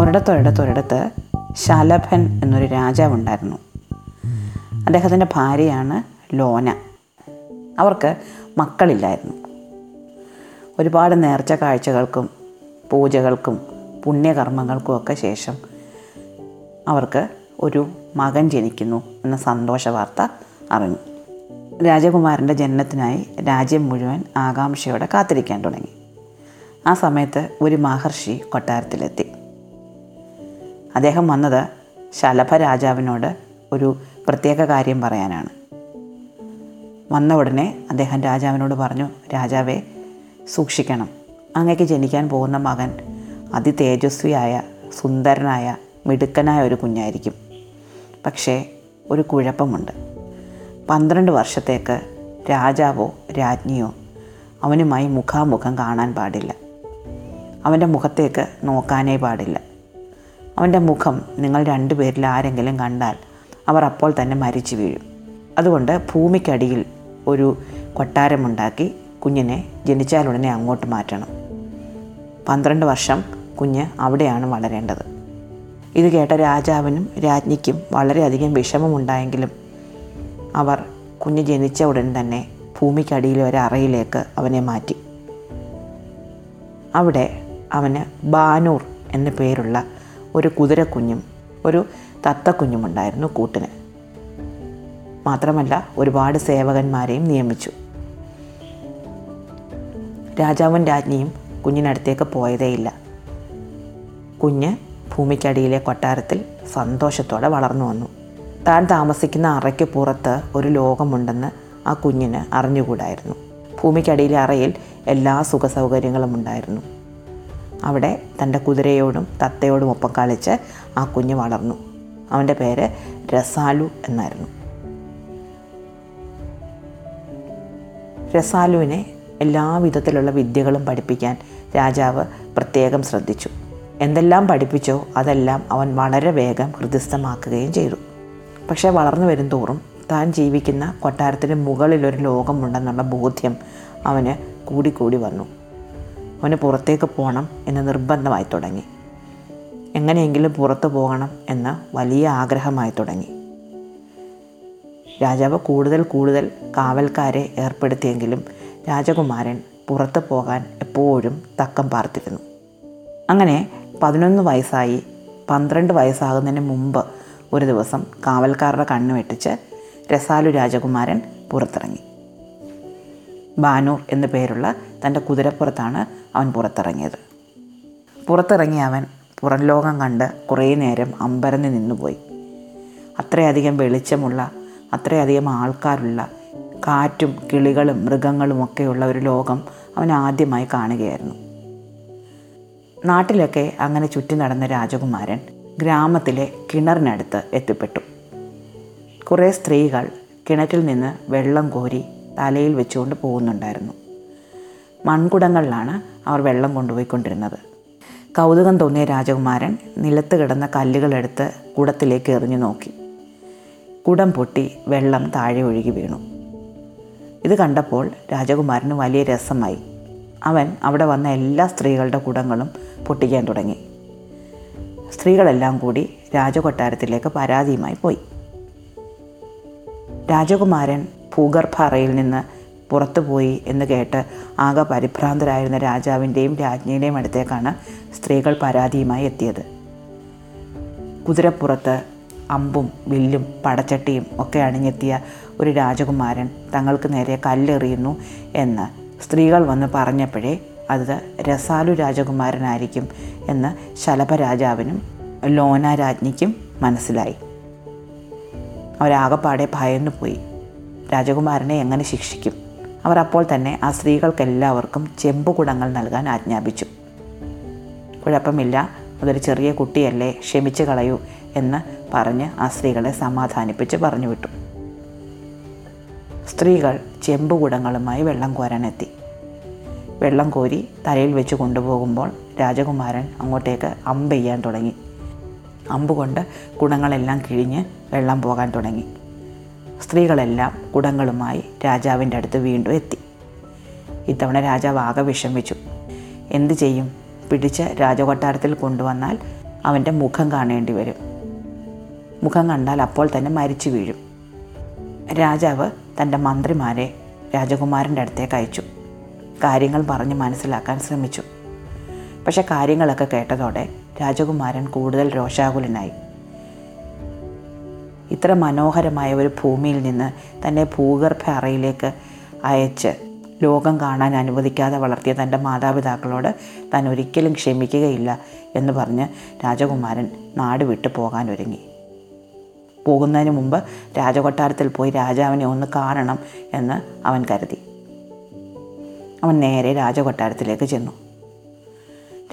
ഒരിടത്തൊരിടത്തൊരിടത്ത് ശലഭൻ എന്നൊരു രാജാവുണ്ടായിരുന്നു. അദ്ദേഹത്തിന്റെ ഭാര്യയാണ് ലോന. അവർക്ക് മക്കളില്ലായിരുന്നു. ഒരുപാട് നേർച്ച കാഴ്ചകൾക്കും പൂജകൾക്കും പുണ്യകർമ്മങ്ങൾക്കും ഒക്കെ ശേഷം അവർക്ക് ഒരു മകൻ ജനിക്കുന്നു എന്ന സന്തോഷ വാർത്ത അറിഞ്ഞു. രാജകുമാരന്റെ ജനനത്തിനായി രാജ്യം മുഴുവൻ ആകാംക്ഷയോടെ കാത്തിരിക്കാൻ തുടങ്ങി. ആ സമയത്ത് ഒരു മഹർഷി കൊട്ടാരത്തിലെത്തി. അദ്ദേഹം വന്നത് ശലഭ രാജാവിനോട് ഒരു പ്രത്യേക കാര്യം പറയാനാണ്. വന്ന ഉടനെ അദ്ദേഹം രാജാവിനോട് പറഞ്ഞു രാജാവേ സൂക്ഷിക്കണം. അങ്ങേക്ക് ജനിക്കാൻ പോകുന്ന മകൻ അതിതേജസ്വിയായ സുന്ദരനായ മിടുക്കനായ ഒരു കുഞ്ഞായിരിക്കും. പക്ഷേ ഒരു കുഴപ്പമുണ്ട്. പന്ത്രണ്ട് വർഷത്തേക്ക് രാജാവോ രാജ്ഞിയോ അവനുമായി മുഖാമുഖം കാണാൻ പാടില്ല. അവന്റെ മുഖത്തേക്ക് നോക്കാനേ പാടില്ല. അവന്റെ മുഖം നിങ്ങൾ രണ്ടുപേരിൽ ആരെങ്കിലും കണ്ടാൽ അവർ അപ്പോൾ തന്നെ മരിച്ചു വീഴും. അതുകൊണ്ട് ഭൂമിക്കടിയിൽ ഒരു കൊട്ടാരമുണ്ടാക്കി കുഞ്ഞിനെ ജനിച്ചാലുടനെ അങ്ങോട്ട് മാറ്റണം. പന്ത്രണ്ട് വർഷം കുഞ്ഞ് അവിടെയാണ് വളരേണ്ടത്. ഇത് കേട്ട രാജാവിനും രാജ്ഞിക്കും വളരെയധികം വിഷമമുണ്ടായെങ്കിലും അവർ കുഞ്ഞ് ജനിച്ച ഉടൻ തന്നെ ഭൂമിക്കടിയിലെ ഒരു അറയിലേക്ക് അവനെ മാറ്റി. അവിടെ അവന് ബാനൂർ എന്ന പേരുള്ള ഒരു കുതിരക്കുഞ്ഞും ഒരു തത്തക്കുഞ്ഞുമുണ്ടായിരുന്നു കൂട്ടിന്. മാത്രമല്ല ഒരുപാട് സേവകന്മാരെയും നിയമിച്ചു. രാജാവും രാജ്ഞിയും കുഞ്ഞിനടുത്തേക്ക് പോയതേയില്ല. കുഞ്ഞ് ഭൂമിക്കടിയിലെ കൊട്ടാരത്തിൽ സന്തോഷത്തോടെ വളർന്നു വന്നു. താൻ താമസിക്കുന്ന അറയ്ക്ക് പുറത്ത് ഒരു ലോകമുണ്ടെന്ന് ആ കുഞ്ഞിന് അറിഞ്ഞുകൂടായിരുന്നു. ഭൂമിക്കടിയിലെ അറയിൽ എല്ലാ സുഖസൗകര്യങ്ങളും ഉണ്ടായിരുന്നു. അവിടെ തന്റെ കുതിരയോടും തത്തയോടും ഒപ്പം കളിച്ച് ആ കുഞ്ഞ് വളർന്നു. അവന്റെ പേര് രസാലു എന്നായിരുന്നു. രസാലുവിനെ എല്ലാ വിധത്തിലുള്ള വിദ്യകളും പഠിപ്പിക്കാൻ രാജാവ് പ്രത്യേകം ശ്രദ്ധിച്ചു. എന്തെല്ലാം പഠിപ്പിച്ചോ അതെല്ലാം അവൻ വളരെ വേഗം ഹൃദയസ്ഥമാക്കുകയും ചെയ്തു. പക്ഷേ വളർന്നു വരും തോറും താൻ ജീവിക്കുന്ന കൊട്ടാരത്തിന് മുകളിലൊരു ലോകമുണ്ടെന്നുള്ള ബോധ്യം അവന് കൂടിക്കൂടി വന്നു. അവന് പുറത്തേക്ക് പോകണം എന്ന് നിർബന്ധമായി തുടങ്ങി. എങ്ങനെയെങ്കിലും പുറത്തു പോകണം എന്ന് വലിയ ആഗ്രഹമായി തുടങ്ങി. രാജാവ് കൂടുതൽ കൂടുതൽ കാവൽക്കാരെ ഏർപ്പെടുത്തിയെങ്കിലും രാജകുമാരൻ പുറത്തു പോകാൻ എപ്പോഴും തക്കം പാർത്തിരുന്നു. അങ്ങനെ പതിനൊന്ന് വയസ്സായി പന്ത്രണ്ട് വയസ്സാകുന്നതിന് മുമ്പ് ഒരു ദിവസം കാവൽക്കാരുടെ കണ്ണുവെട്ടിച്ച് രസാലു രാജകുമാരൻ പുറത്തിറങ്ങി. ബാനൂർ എന്നു പേരുള്ള തന്റെ കുതിരപ്പുറത്താണ് അവൻ പുറത്തിറങ്ങിയത്. പുറത്തിറങ്ങി അവൻ പുറം ലോകം കണ്ട് കുറേ നേരം അമ്പരന്ന് നിന്നുപോയി. അത്രയധികം വെളിച്ചമുള്ള അത്രയധികം ആൾക്കാരുള്ള കാറ്റും കിളികളും മൃഗങ്ങളും ഒക്കെയുള്ള ഒരു ലോകം അവൻ ആദ്യമായി കാണുകയായിരുന്നു. നാട്ടിലൊക്കെ അങ്ങനെ ചുറ്റി നടന്ന രാജകുമാരൻ ഗ്രാമത്തിലെ കിണറിനടുത്ത് എത്തിപ്പെട്ടു. കുറേ സ്ത്രീകൾ കിണറ്റിൽ നിന്ന് വെള്ളം കോരി തലയിൽ വെച്ചുകൊണ്ട് പോകുന്നുണ്ടായിരുന്നു. മൺകുടങ്ങളിലാണ് അവർ വെള്ളം കൊണ്ടുപോയിക്കൊണ്ടിരുന്നത്. കൗതുകം തോന്നിയ രാജകുമാരൻ നിലത്ത് കിടന്ന കല്ലുകളെടുത്ത് കുടത്തിലേക്ക് എറിഞ്ഞു നോക്കി. കുടം പൊട്ടി വെള്ളം താഴെ ഒഴുകി വീണു. ഇത് കണ്ടപ്പോൾ രാജകുമാരന് വലിയ രസമായി. അവൻ അവിടെ വന്ന എല്ലാ സ്ത്രീകളുടെ കുടങ്ങളും പൊട്ടിക്കാൻ തുടങ്ങി. സ്ത്രീകളെല്ലാം കൂടി രാജകൊട്ടാരത്തിലേക്ക് പരാതിയുമായി പോയി. രാജകുമാരൻ ഭൂഗർഭ അറയിൽ നിന്ന് പുറത്തുപോയി എന്ന് കേട്ട് ആകെ പരിഭ്രാന്തരായിരുന്ന രാജാവിന്റെയും രാജ്ഞിയുടെയും അടുത്തേക്കാണ് സ്ത്രീകൾ പരാതിയുമായി എത്തിയത്. കുതിരപ്പുറത്ത് അമ്പും വില്ലും പടച്ചട്ടിയും ഒക്കെ അണിഞ്ഞെത്തിയ ഒരു രാജകുമാരൻ തങ്ങൾക്ക് നേരെ കല്ലെറിയുന്നു എന്ന് സ്ത്രീകൾ വന്ന് പറഞ്ഞപ്പോഴേ അത് രസാലു രാജകുമാരനായിരിക്കും എന്ന് ശലഭ രാജാവിനും ലോന രാജ്ഞിക്കും മനസ്സിലായി. അവരാകപ്പാടെ ഭയന്നു പോയി രാജകുമാരനെ എങ്ങനെ ശിക്ഷിക്കും? അവർ അപ്പോൾ തന്നെ ആ സ്ത്രീകൾക്കെല്ലാവർക്കും ചെമ്പുകുടങ്ങൾ നൽകാൻ ആജ്ഞാപിച്ചു. കുഴപ്പമില്ല അതൊരു ചെറിയ കുട്ടിയല്ലേ ക്ഷമിച്ചു കളയൂ എന്ന് പറഞ്ഞ് ആ സ്ത്രീകളെ സമാധാനിപ്പിച്ച് പറഞ്ഞു വിട്ടു. സ്ത്രീകൾ ചെമ്പുകുടങ്ങളുമായി വെള്ളം കോരാനെത്തി വെള്ളം കോരി തലയിൽ വെച്ച് കൊണ്ടുപോകുമ്പോൾ രാജകുമാരൻ അങ്ങോട്ടേക്ക് അമ്പ് ചെയ്യാൻ തുടങ്ങി. അമ്പുകൊണ്ട് കുടങ്ങളെല്ലാം കിഴിഞ്ഞ് വെള്ളം പോകാൻ തുടങ്ങി. സ്ത്രീകളെല്ലാം കുടങ്ങളുമായി രാജാവിന്റെ അടുത്ത് വീണ്ടും എത്തി. ഇത്തവണ രാജാവ് ആകെ വിഷമിച്ചു എന്തു ചെയ്യും? പിടിച്ച് രാജകൊട്ടാരത്തിൽ കൊണ്ടുവന്നാൽ അവന്റെ മുഖം കാണേണ്ടി വരും. മുഖം കണ്ടാൽ അപ്പോൾ തന്നെ മരിച്ചു വീഴും. രാജാവ് തന്റെ മന്ത്രിമാരെ രാജകുമാരന്റെ അടുത്തേക്ക് അയച്ചു. കാര്യങ്ങൾ പറഞ്ഞ് മനസ്സിലാക്കാൻ ശ്രമിച്ചു. പക്ഷെ കാര്യങ്ങളൊക്കെ കേട്ടതോടെ രാജകുമാരൻ കൂടുതൽ രോഷാകുലനായി. ഇത്ര മനോഹരമായ ഒരു ഭൂമിയിൽ നിന്ന് തന്നെ ഭൂഗർഭ അറയിലേക്ക് അയച്ച് ലോകം കാണാൻ അനുവദിക്കാതെ വളർത്തിയ തന്റെ മാതാപിതാക്കളോട് താൻ ഒരിക്കലും ക്ഷമിക്കുകയില്ല എന്ന് പറഞ്ഞ് രാജകുമാരൻ നാട് വിട്ട് പോകാൻ ഒരുങ്ങി. പോകുന്നതിന് മുമ്പ് രാജകൊട്ടാരത്തിൽ പോയി രാജാവിനെ ഒന്ന് കാണണം എന്ന് അവൻ കരുതി. അവൻ നേരെ രാജകൊട്ടാരത്തിലേക്ക് ചെന്നു.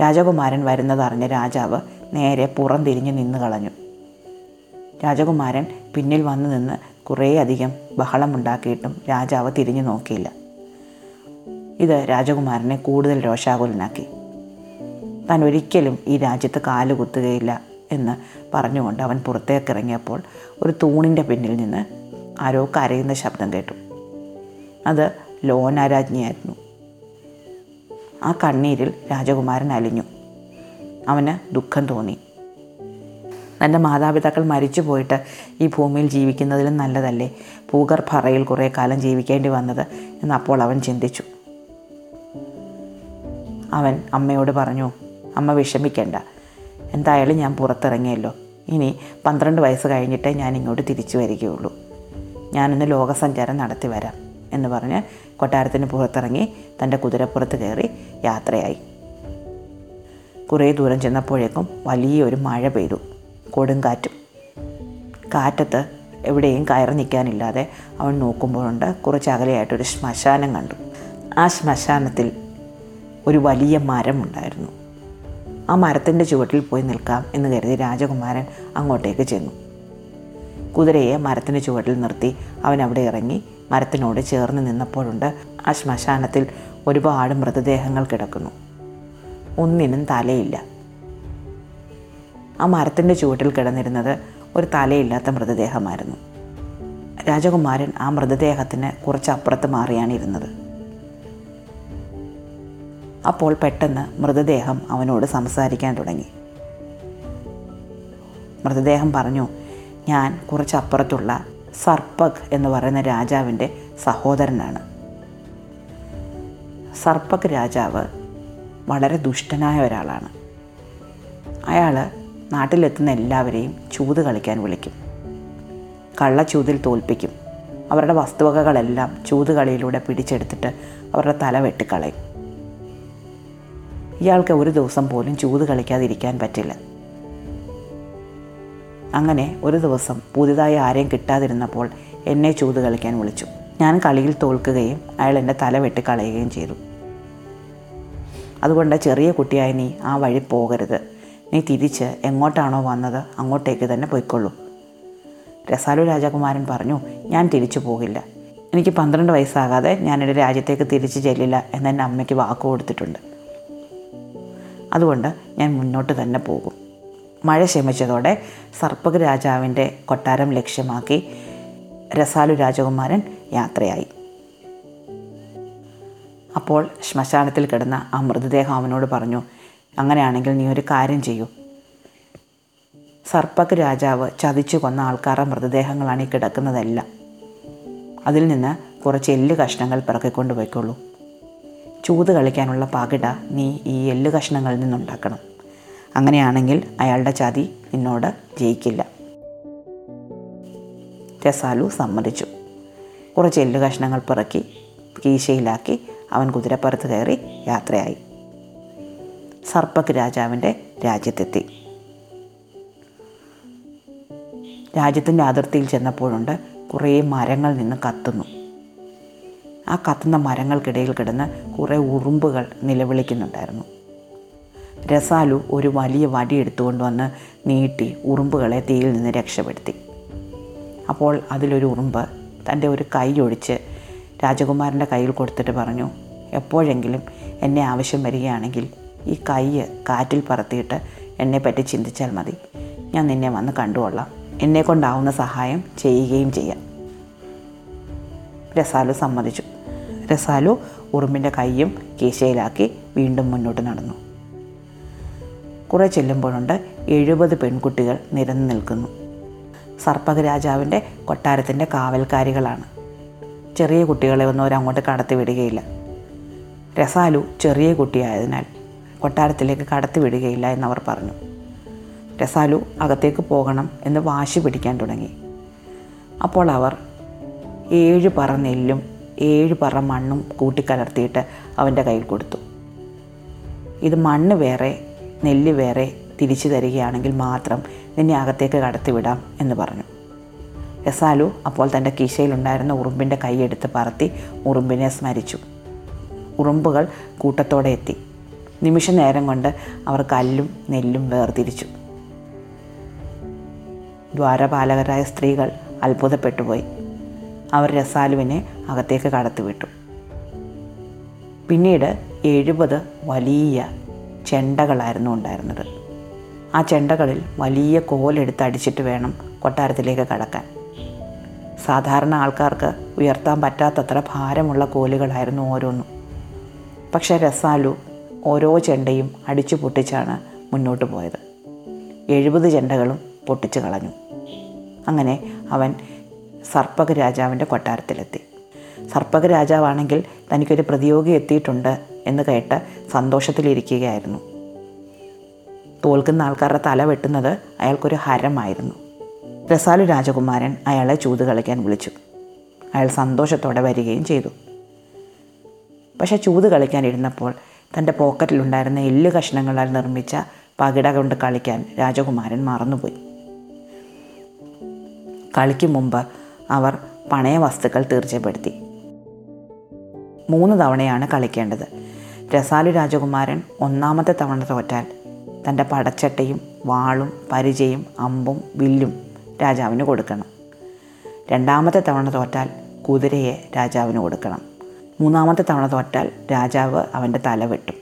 രാജകുമാരൻ വരുന്നതറിഞ്ഞ രാജാവ് നേരെ പുറം തിരിഞ്ഞ് നിന്ന് കളഞ്ഞു. രാജകുമാരൻ പിന്നിൽ വന്നു നിന്ന് കുറേയധികം ബഹളമുണ്ടാക്കിയിട്ടും രാജാവ് തിരിഞ്ഞു നോക്കിയില്ല. ഇത് രാജകുമാരനെ കൂടുതൽ രോഷാകുലനാക്കി. താൻ ഒരിക്കലും ഈ രാജ്യത്ത് കാൽ കുത്തുകയില്ല എന്ന് പറഞ്ഞുകൊണ്ട് അവൻ പുറത്തേക്ക് ഇറങ്ങിയപ്പോൾ ഒരു തൂണിന്റെ പിന്നിൽ നിന്ന് ആരോ കരയുന്ന ശബ്ദം കേട്ടു. അത് ലോനാരാജ്ഞിയായിരുന്നു. ആ കണ്ണീരിൽ രാജകുമാരൻ അലിഞ്ഞു. അവന് ദുഃഖം തോന്നി. തന്റെ മാതാപിതാക്കൾ മരിച്ചു പോയിട്ട് ഈ ഭൂമിയിൽ ജീവിക്കുന്നതിലും നല്ലതല്ലേ? ഭൂഗർഭറയിൽ കുറേ കാലം ജീവിക്കേണ്ടി വന്നത് എന്ന് അപ്പോൾ അവൻ ചിന്തിച്ചു. അവൻ അമ്മയോട് പറഞ്ഞു അമ്മ വിഷമിക്കേണ്ട. എന്തായാലും ഞാൻ പുറത്തിറങ്ങിയല്ലോ. ഇനി പന്ത്രണ്ട് വയസ്സ് കഴിഞ്ഞിട്ടേ ഞാൻ ഇങ്ങോട്ട് തിരിച്ചു വരികയുള്ളൂ. ഞാനിന്ന് ലോകസഞ്ചാരം നടത്തി വരാം എന്ന് പറഞ്ഞ് കൊട്ടാരത്തിന് പുറത്തിറങ്ങി തന്റെ കുതിരപ്പുറത്ത് കയറി യാത്രയായി. കുറേ ദൂരം ചെന്നപ്പോഴേക്കും വലിയൊരു മഴ പെയ്തു. കൊടുങ്കാറ്റും. കാറ്റത്ത് എവിടെയും കയറി നിൽക്കാനില്ലാതെ അവൻ നോക്കുമ്പോഴുണ്ട് കുറച്ച് അകലെയായിട്ടൊരു ശ്മശാനം കണ്ടു. ആ ശ്മശാനത്തിൽ ഒരു വലിയ മരമുണ്ടായിരുന്നു. ആ മരത്തിന്റെ ചുവട്ടിൽ പോയി നിൽക്കാം എന്ന് കരുതി രാജകുമാരൻ അങ്ങോട്ടേക്ക് ചെന്നു. കുതിരയെ മരത്തിന്റെ ചുവട്ടിൽ നിർത്തി അവൻ അവിടെ ഇറങ്ങി മരത്തിനോട് ചേർന്ന് നിന്നപ്പോഴുണ്ട് ആ ശ്മശാനത്തിൽ ഒരുപാട് മൃതദേഹങ്ങൾ കിടക്കുന്നു. ഒന്നിനും തലയില്ല. ആ മരത്തിന്റെ ചുവട്ടിൽ കിടന്നിരുന്നത് ഒരു തലയില്ലാത്ത മൃതദേഹമായിരുന്നു. രാജകുമാരൻ ആ മൃതദേഹത്തിന് കുറച്ചപ്പുറത്ത് മാറിയാണ് ഇരുന്നത്. അപ്പോൾ പെട്ടെന്ന് മൃതദേഹം അവനോട് സംസാരിക്കാൻ തുടങ്ങി. മൃതദേഹം പറഞ്ഞു ഞാൻ കുറച്ചപ്പുറത്തുള്ള സർപ്പക് എന്ന് പറയുന്ന രാജാവിന്റെ സഹോദരനാണ്. സർപ്പക് രാജാവ് വളരെ ദുഷ്ടനായ ഒരാളാണ്. അയാൾ നാട്ടിലെത്തുന്ന എല്ലാവരെയും ചൂത് കളിക്കാൻ വിളിക്കും. കള്ളച്ചൂതിൽ തോൽപ്പിക്കും. അവരുടെ വസ്തുവകകളെല്ലാം ചൂതുകളിയിലൂടെ പിടിച്ചെടുത്തിട്ട് അവരുടെ തല വെട്ടിക്കളയും. ഇയാൾക്ക് ഒരു ദിവസം പോലും ചൂത് കളിക്കാതിരിക്കാൻ പറ്റില്ല. അങ്ങനെ ഒരു ദിവസം പുതിയതായി ആരെയും കിട്ടാതിരുന്നപ്പോൾ എന്നെ ചൂത് കളിക്കാൻ വിളിച്ചു. ഞാൻ കളിയിൽ തോൽക്കുകയും അയാൾ എന്റെ തല വെട്ടിക്കളയുകയും ചെയ്തു. അതുകൊണ്ട് ചെറിയ കുട്ടിയായി നീ ആ വഴി പോകരുത്. നീ തിരിച്ച് എങ്ങോട്ടാണോ വന്നത് അങ്ങോട്ടേക്ക് തന്നെ പോയിക്കൊള്ളൂ. രസാലു രാജകുമാരൻ പറഞ്ഞു ഞാൻ തിരിച്ചു പോകില്ല. എനിക്ക് പന്ത്രണ്ട് വയസ്സാകാതെ ഞാൻ എന്റെ രാജ്യത്തേക്ക് തിരിച്ചു ചെല്ലില്ല എന്നെന്റെ അമ്മയ്ക്ക് വാക്ക് കൊടുത്തിട്ടുണ്ട്. അതുകൊണ്ട് ഞാൻ മുന്നോട്ട് തന്നെ പോകും. മഴ ശമിച്ചതോടെ സർപ്പക രാജാവിന്റെ കൊട്ടാരം ലക്ഷ്യമാക്കി രസാലു രാജകുമാരൻ യാത്രയായി. അപ്പോൾ ശ്മശാനത്തിൽ കിടന്ന ആ മൃതദേഹം അവനോട് പറഞ്ഞു അങ്ങനെയാണെങ്കിൽ നീ ഒരു കാര്യം ചെയ്യൂ. സർപ്പക് രാജാവ് ചതിച്ചു കൊന്ന ആൾക്കാരുടെ മൃതദേഹങ്ങളാണ് ഈ കിടക്കുന്നതെല്ലാം. അതിൽ നിന്ന് കുറച്ച് എല്ല് കഷ്ണങ്ങൾ പിറക്കിക്കൊണ്ട് പോയിക്കൊള്ളൂ. ചൂത് കളിക്കാനുള്ള പകിട നീ ഈ എല്ല് കഷ്ണങ്ങളിൽ നിന്നുണ്ടാക്കണം. അങ്ങനെയാണെങ്കിൽ അയാളുടെ ചതി നിന്നോട് ജയിക്കില്ല. രസാലു സമ്മതിച്ചു. കുറച്ച് എല്ല് കഷ്ണങ്ങൾ പിറക്കി കീശയിലാക്കി അവൻ കുതിരപ്പുറത്ത് കയറി യാത്രയായി. സർപ്പക് രാജാവിന്റെ രാജ്യത്തെത്തി. രാജ്യത്തിന്റെ അതിർത്തിയിൽ ചെന്നപ്പോഴുണ്ട് കുറേ മരങ്ങൾ നിന്ന് കത്തുന്നു. ആ കത്തുന്ന മരങ്ങൾക്കിടയിൽ കിടന്ന് കുറേ ഉറുമ്പുകൾ നിലവിളിക്കുന്നുണ്ടായിരുന്നു. രസാലു ഒരു വലിയ വടി എടുത്തുകൊണ്ട് വന്ന് നീട്ടി ഉറുമ്പുകളെ തീയിൽ നിന്ന് രക്ഷപ്പെടുത്തി. അപ്പോൾ അതിലൊരു ഉറുമ്പ് തന്റെ ഒരു കൈ ഒഴിച്ച് രാജകുമാരന്റെ കയ്യിൽ കൊടുത്തിട്ട് പറഞ്ഞു എപ്പോഴെങ്കിലും എന്നെ ആവശ്യം വരികയാണെങ്കിൽ ഈ കൈ കാറ്റിൽ പറത്തിയിട്ട് എന്നെപ്പറ്റി ചിന്തിച്ചാൽ മതി. ഞാൻ നിന്നെ വന്ന് കണ്ടുകൊള്ളാം. എന്നെ കൊണ്ടാവുന്ന സഹായം ചെയ്യുകയും ചെയ്യാം. രസാലു സമ്മതിച്ചു. രസാലു ഉറുമ്പിന്റെ കൈയും കീശയിലാക്കി വീണ്ടും മുന്നോട്ട് നടന്നു. കുറെ ചെല്ലുമ്പോഴുണ്ട് എഴുപത് പെൺകുട്ടികൾ നിരന്നു നിൽക്കുന്നു. സർപ്പകരാജാവിന്റെ കൊട്ടാരത്തിന്റെ കാവൽക്കാരികളാണ്. ചെറിയ കുട്ടികളെ ഒന്നും അവരങ്ങോട്ട് കടത്തി വിടുകയില്ല രസാലു ചെറിയ കുട്ടിയായതിനാൽ കൊട്ടാരത്തിലേക്ക് കടത്തിവിടുകയില്ല എന്നവർ പറഞ്ഞു. രസാലു അകത്തേക്ക് പോകണം എന്ന് വാശി പിടിക്കാൻ തുടങ്ങി. അപ്പോൾ അവർ ഏഴ് പറ നെല്ലും ഏഴ് പറ മണ്ണും കൂട്ടിക്കലർത്തിയിട്ട് അവന്റെ കയ്യിൽ കൊടുത്തു. ഇത് മണ്ണ് വേറെ നെല്ല് വേറെ തിരിച്ചു തരികയാണെങ്കിൽ മാത്രം നിന്നെ അകത്തേക്ക് കടത്തിവിടാം എന്ന് പറഞ്ഞു. രസാലു അപ്പോൾ തന്റെ കീശയിലുണ്ടായിരുന്ന ഉറുമ്പിന്റെ കൈയെടുത്ത് പറത്തി ഉറുമ്പിനെ സ്മരിച്ചു. ഉറുമ്പുകൾ കൂട്ടത്തോടെ എത്തി. നിമിഷ നേരം കൊണ്ട് അവർ കല്ലും നെല്ലും വേർതിരിച്ചു. ദ്വാരപാലകരായ സ്ത്രീകൾ അത്ഭുതപ്പെട്ടുപോയി. അവർ രസാലുവിനെ അകത്തേക്ക് കടത്തിവിട്ടു. പിന്നീട് എഴുപത് വലിയ ചെണ്ടകളായിരുന്നു ഉണ്ടായിരുന്നത്. ആ ചെണ്ടകളിൽ വലിയ കോലെടുത്ത് അടിച്ചിട്ട് വേണം കൊട്ടാരത്തിലേക്ക് കടക്കാൻ. സാധാരണ ആൾക്കാർക്ക് ഉയർത്താൻ പറ്റാത്തത്ര ഭാരമുള്ള കോലുകളായിരുന്നു ഓരോന്നും. പക്ഷേ രസാലു ഓരോ ചെണ്ടയും അടിച്ചു പൊട്ടിച്ചാണ് മുന്നോട്ട് പോയത്. എഴുപത് ചെണ്ടകളും പൊട്ടിച്ചു കളഞ്ഞു. അങ്ങനെ അവൻ സർപ്പക രാജാവിന്റെ കൊട്ടാരത്തിലെത്തി. സർപ്പക രാജാവാണെങ്കിൽ തനിക്കൊരു പ്രതിയോഗി എത്തിയിട്ടുണ്ട് എന്ന് കേട്ട് സന്തോഷത്തിലിരിക്കുകയായിരുന്നു. തോൽക്കുന്ന ആൾക്കാരുടെ തല വെട്ടുന്നത് അയാൾക്കൊരു ഹരമായിരുന്നു. രസാലു രാജകുമാരൻ അയാളെ ചൂത് കളിക്കാൻ വിളിച്ചു. അയാൾ സന്തോഷത്തോടെ വരികയും ചെയ്തു. പക്ഷേ ചൂത് കളിക്കാൻ ഇരുന്നപ്പോൾ തന്റെ പോക്കറ്റിലുണ്ടായിരുന്ന എല്ല് കഷ്ണങ്ങളാൽ നിർമ്മിച്ച പകിട കൊണ്ട് കളിക്കാൻ രാജകുമാരൻ മറന്നുപോയി. കളിക്ക് മുമ്പ് അവർ പണയ വസ്തുക്കൾ തീർച്ചപ്പെടുത്തി. മൂന്ന് തവണയാണ് കളിക്കേണ്ടത്. രസാലു രാജകുമാരൻ ഒന്നാമത്തെ തവണ തോറ്റാൽ തന്റെ പടച്ചട്ടയും വാളും പരിചയും അമ്പും വില്ലും രാജാവിന് കൊടുക്കണം. രണ്ടാമത്തെ തവണ തോറ്റാൽ കുതിരയെ രാജാവിന് കൊടുക്കണം. മൂന്നാമത്തെ തവണ തോറ്റാൽ രാജാവ് അവന്റെ തല വെട്ടും.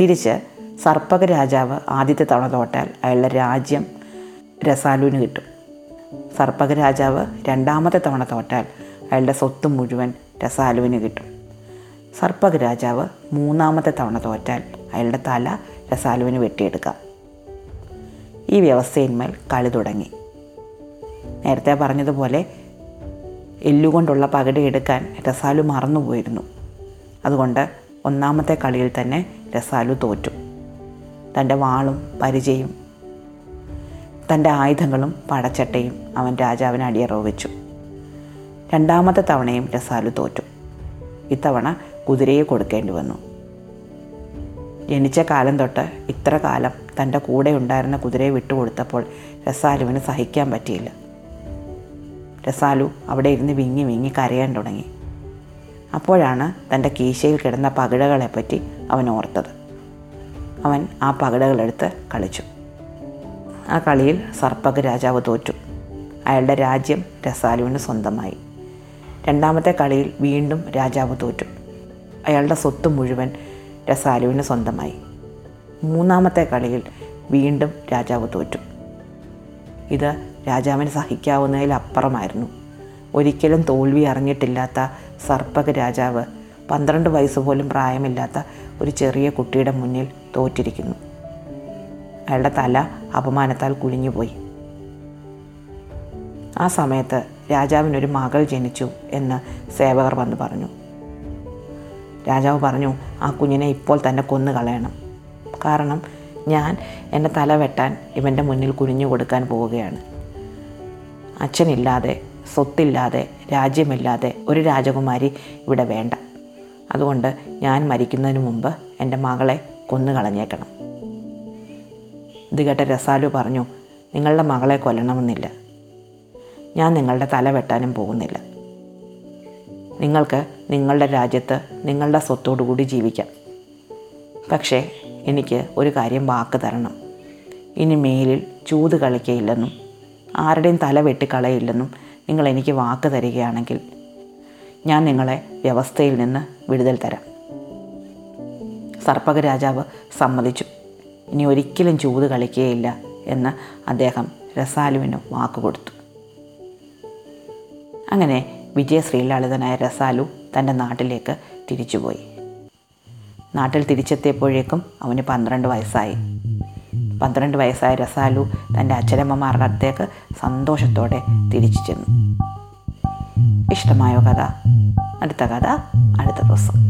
തിരിച്ച് സർപ്പക രാജാവ് ആദ്യത്തെ തവണ തോറ്റാൽ അയാളുടെ രാജ്യം രസാലുവിന് കിട്ടും. സർപ്പക രാജാവ് രണ്ടാമത്തെ തവണ തോറ്റാൽ അയാളുടെ സ്വത്ത് മുഴുവൻ രസാലുവിന് കിട്ടും. സർപ്പക രാജാവ് മൂന്നാമത്തെ തവണ തോറ്റാൽ അയാളുടെ തല രസാലുവിന് വെട്ടിയെടുക്കാം. ഈ വ്യവസ്ഥയിന്മേൽ കളി തുടങ്ങി. നേരത്തെ പറഞ്ഞതുപോലെ എല്ലുകൊണ്ടുള്ള എടുക്കാൻ രസാലു മറന്നുപോയിരുന്നു. അതുകൊണ്ട് ഒന്നാമത്തെ കളിയിൽ തന്നെ രസാലു തോറ്റു. തന്റെ വാളും പരിചയും തന്റെ ആയുധങ്ങളും പടച്ചട്ടയും അവൻ രാജാവിന് വെച്ചു രണ്ടാമത്തെ തവണയും രസാലു തോറ്റു. ഇത്തവണ കുതിരയെ കൊടുക്കേണ്ടി വന്നു. ജനിച്ച കാലം തൊട്ട് ഇത്ര കാലം തന്റെ കൂടെ ഉണ്ടായിരുന്ന കുതിരയെ വിട്ടുകൊടുത്തപ്പോൾ രസാലുവിന് സഹിക്കാൻ പറ്റിയില്ല. രസാലു അവിടെ ഇരുന്ന് വിങ്ങി വിങ്ങി കരയാൻ തുടങ്ങി. അപ്പോഴാണ് തന്റെ കീശയിൽ കിടന്ന പകിടകളെപ്പറ്റി അവൻ ഓർത്തത്. അവൻ ആ പകിടകളെടുത്ത് കളിച്ചു. ആ കളിയിൽ സർപ്പക രാജാവ് തോറ്റു. അയാളുടെ രാജ്യം രസാലുവിന് സ്വന്തമായി. രണ്ടാമത്തെ കളിയിൽ വീണ്ടും രാജാവ് തോറ്റു. അയാളുടെ സ്വത്ത് മുഴുവൻ രസാലുവിന് സ്വന്തമായി. മൂന്നാമത്തെ കളിയിൽ വീണ്ടും രാജാവ് തോറ്റു. ഇത് രാജാവിന് സഹിക്കാവുന്നതിലപ്പുറമായിരുന്നു ഒരിക്കലും തോൽവി അറിഞ്ഞിട്ടില്ലാത്ത സർപ്പക രാജാവ് പന്ത്രണ്ട് വയസ്സ് പോലും പ്രായമില്ലാത്ത ഒരു ചെറിയ കുട്ടിയുടെ മുന്നിൽ തോറ്റിരിക്കുന്നു. അയാളുടെ തല അപമാനത്താൽ കുനിഞ്ഞുപോയി ആ സമയത്ത് രാജാവിനൊരു മകൾ ജനിച്ചു എന്ന് സേവകർ വന്ന് പറഞ്ഞു. രാജാവ് പറഞ്ഞു ആ കുഞ്ഞിനെ ഇപ്പോൾ തന്നെ കൊന്നു കളയണം. കാരണം ഞാൻ എന്റെ തല വെട്ടാൻ ഇവന്റെ മുന്നിൽ കുനിഞ്ഞു കൊടുക്കാൻ പോവുകയാണ്. അച്ഛനില്ലാതെ സ്വത്തില്ലാതെ രാജ്യമില്ലാതെ ഒരു രാജകുമാരി ഇവിടെ വേണ്ട. അതുകൊണ്ട് ഞാൻ മരിക്കുന്നതിന് മുമ്പ് എന്റെ മകളെ കൊന്നു കളഞ്ഞേക്കണം ഇത് കേട്ട രസാലു പറഞ്ഞു നിങ്ങളുടെ മകളെ കൊല്ലണമെന്നില്ല. ഞാൻ നിങ്ങളുടെ തല വെട്ടാനും പോകുന്നില്ല. നിങ്ങൾക്ക് നിങ്ങളുടെ രാജ്യത്ത് നിങ്ങളുടെ സ്വത്തോടുകൂടി ജീവിക്കാം. പക്ഷേ എനിക്ക് ഒരു കാര്യം വാക്ക് തരണം. ഇനി മേലിൽ ചൂത് കളിക്കയില്ലെന്നും ആരുടെയും തല വെട്ടിക്കളയില്ലെന്നും നിങ്ങൾ എനിക്ക് വാക്ക് തരികയാണെങ്കിൽ ഞാൻ നിങ്ങളെ വ്യവസ്ഥയിൽ നിന്ന് വിടുതൽ തരാം. സർപ്പക രാജാവ് സമ്മതിച്ചു. ഇനി ഒരിക്കലും ചൂത് കളിക്കുകയില്ല എന്ന് അദ്ദേഹം രസാലുവിന് വാക്കുകൊടുത്തു അങ്ങനെ വിജയശ്രീലാളിതനായ രസാലു തന്റെ നാട്ടിലേക്ക് തിരിച്ചുപോയി. നാട്ടിൽ തിരിച്ചെത്തിയപ്പോഴേക്കും അവന് പന്ത്രണ്ട് വയസ്സായി. പന്ത്രണ്ട് വയസ്സായ രസാലു തന്റെ അച്ഛനമ്മമാരുടെ അടുത്തേക്ക് സന്തോഷത്തോടെ തിരിച്ചു ചെന്നു. ഇഷ്ടമായോ കഥ? അടുത്ത കഥ അടുത്ത ദിവസം.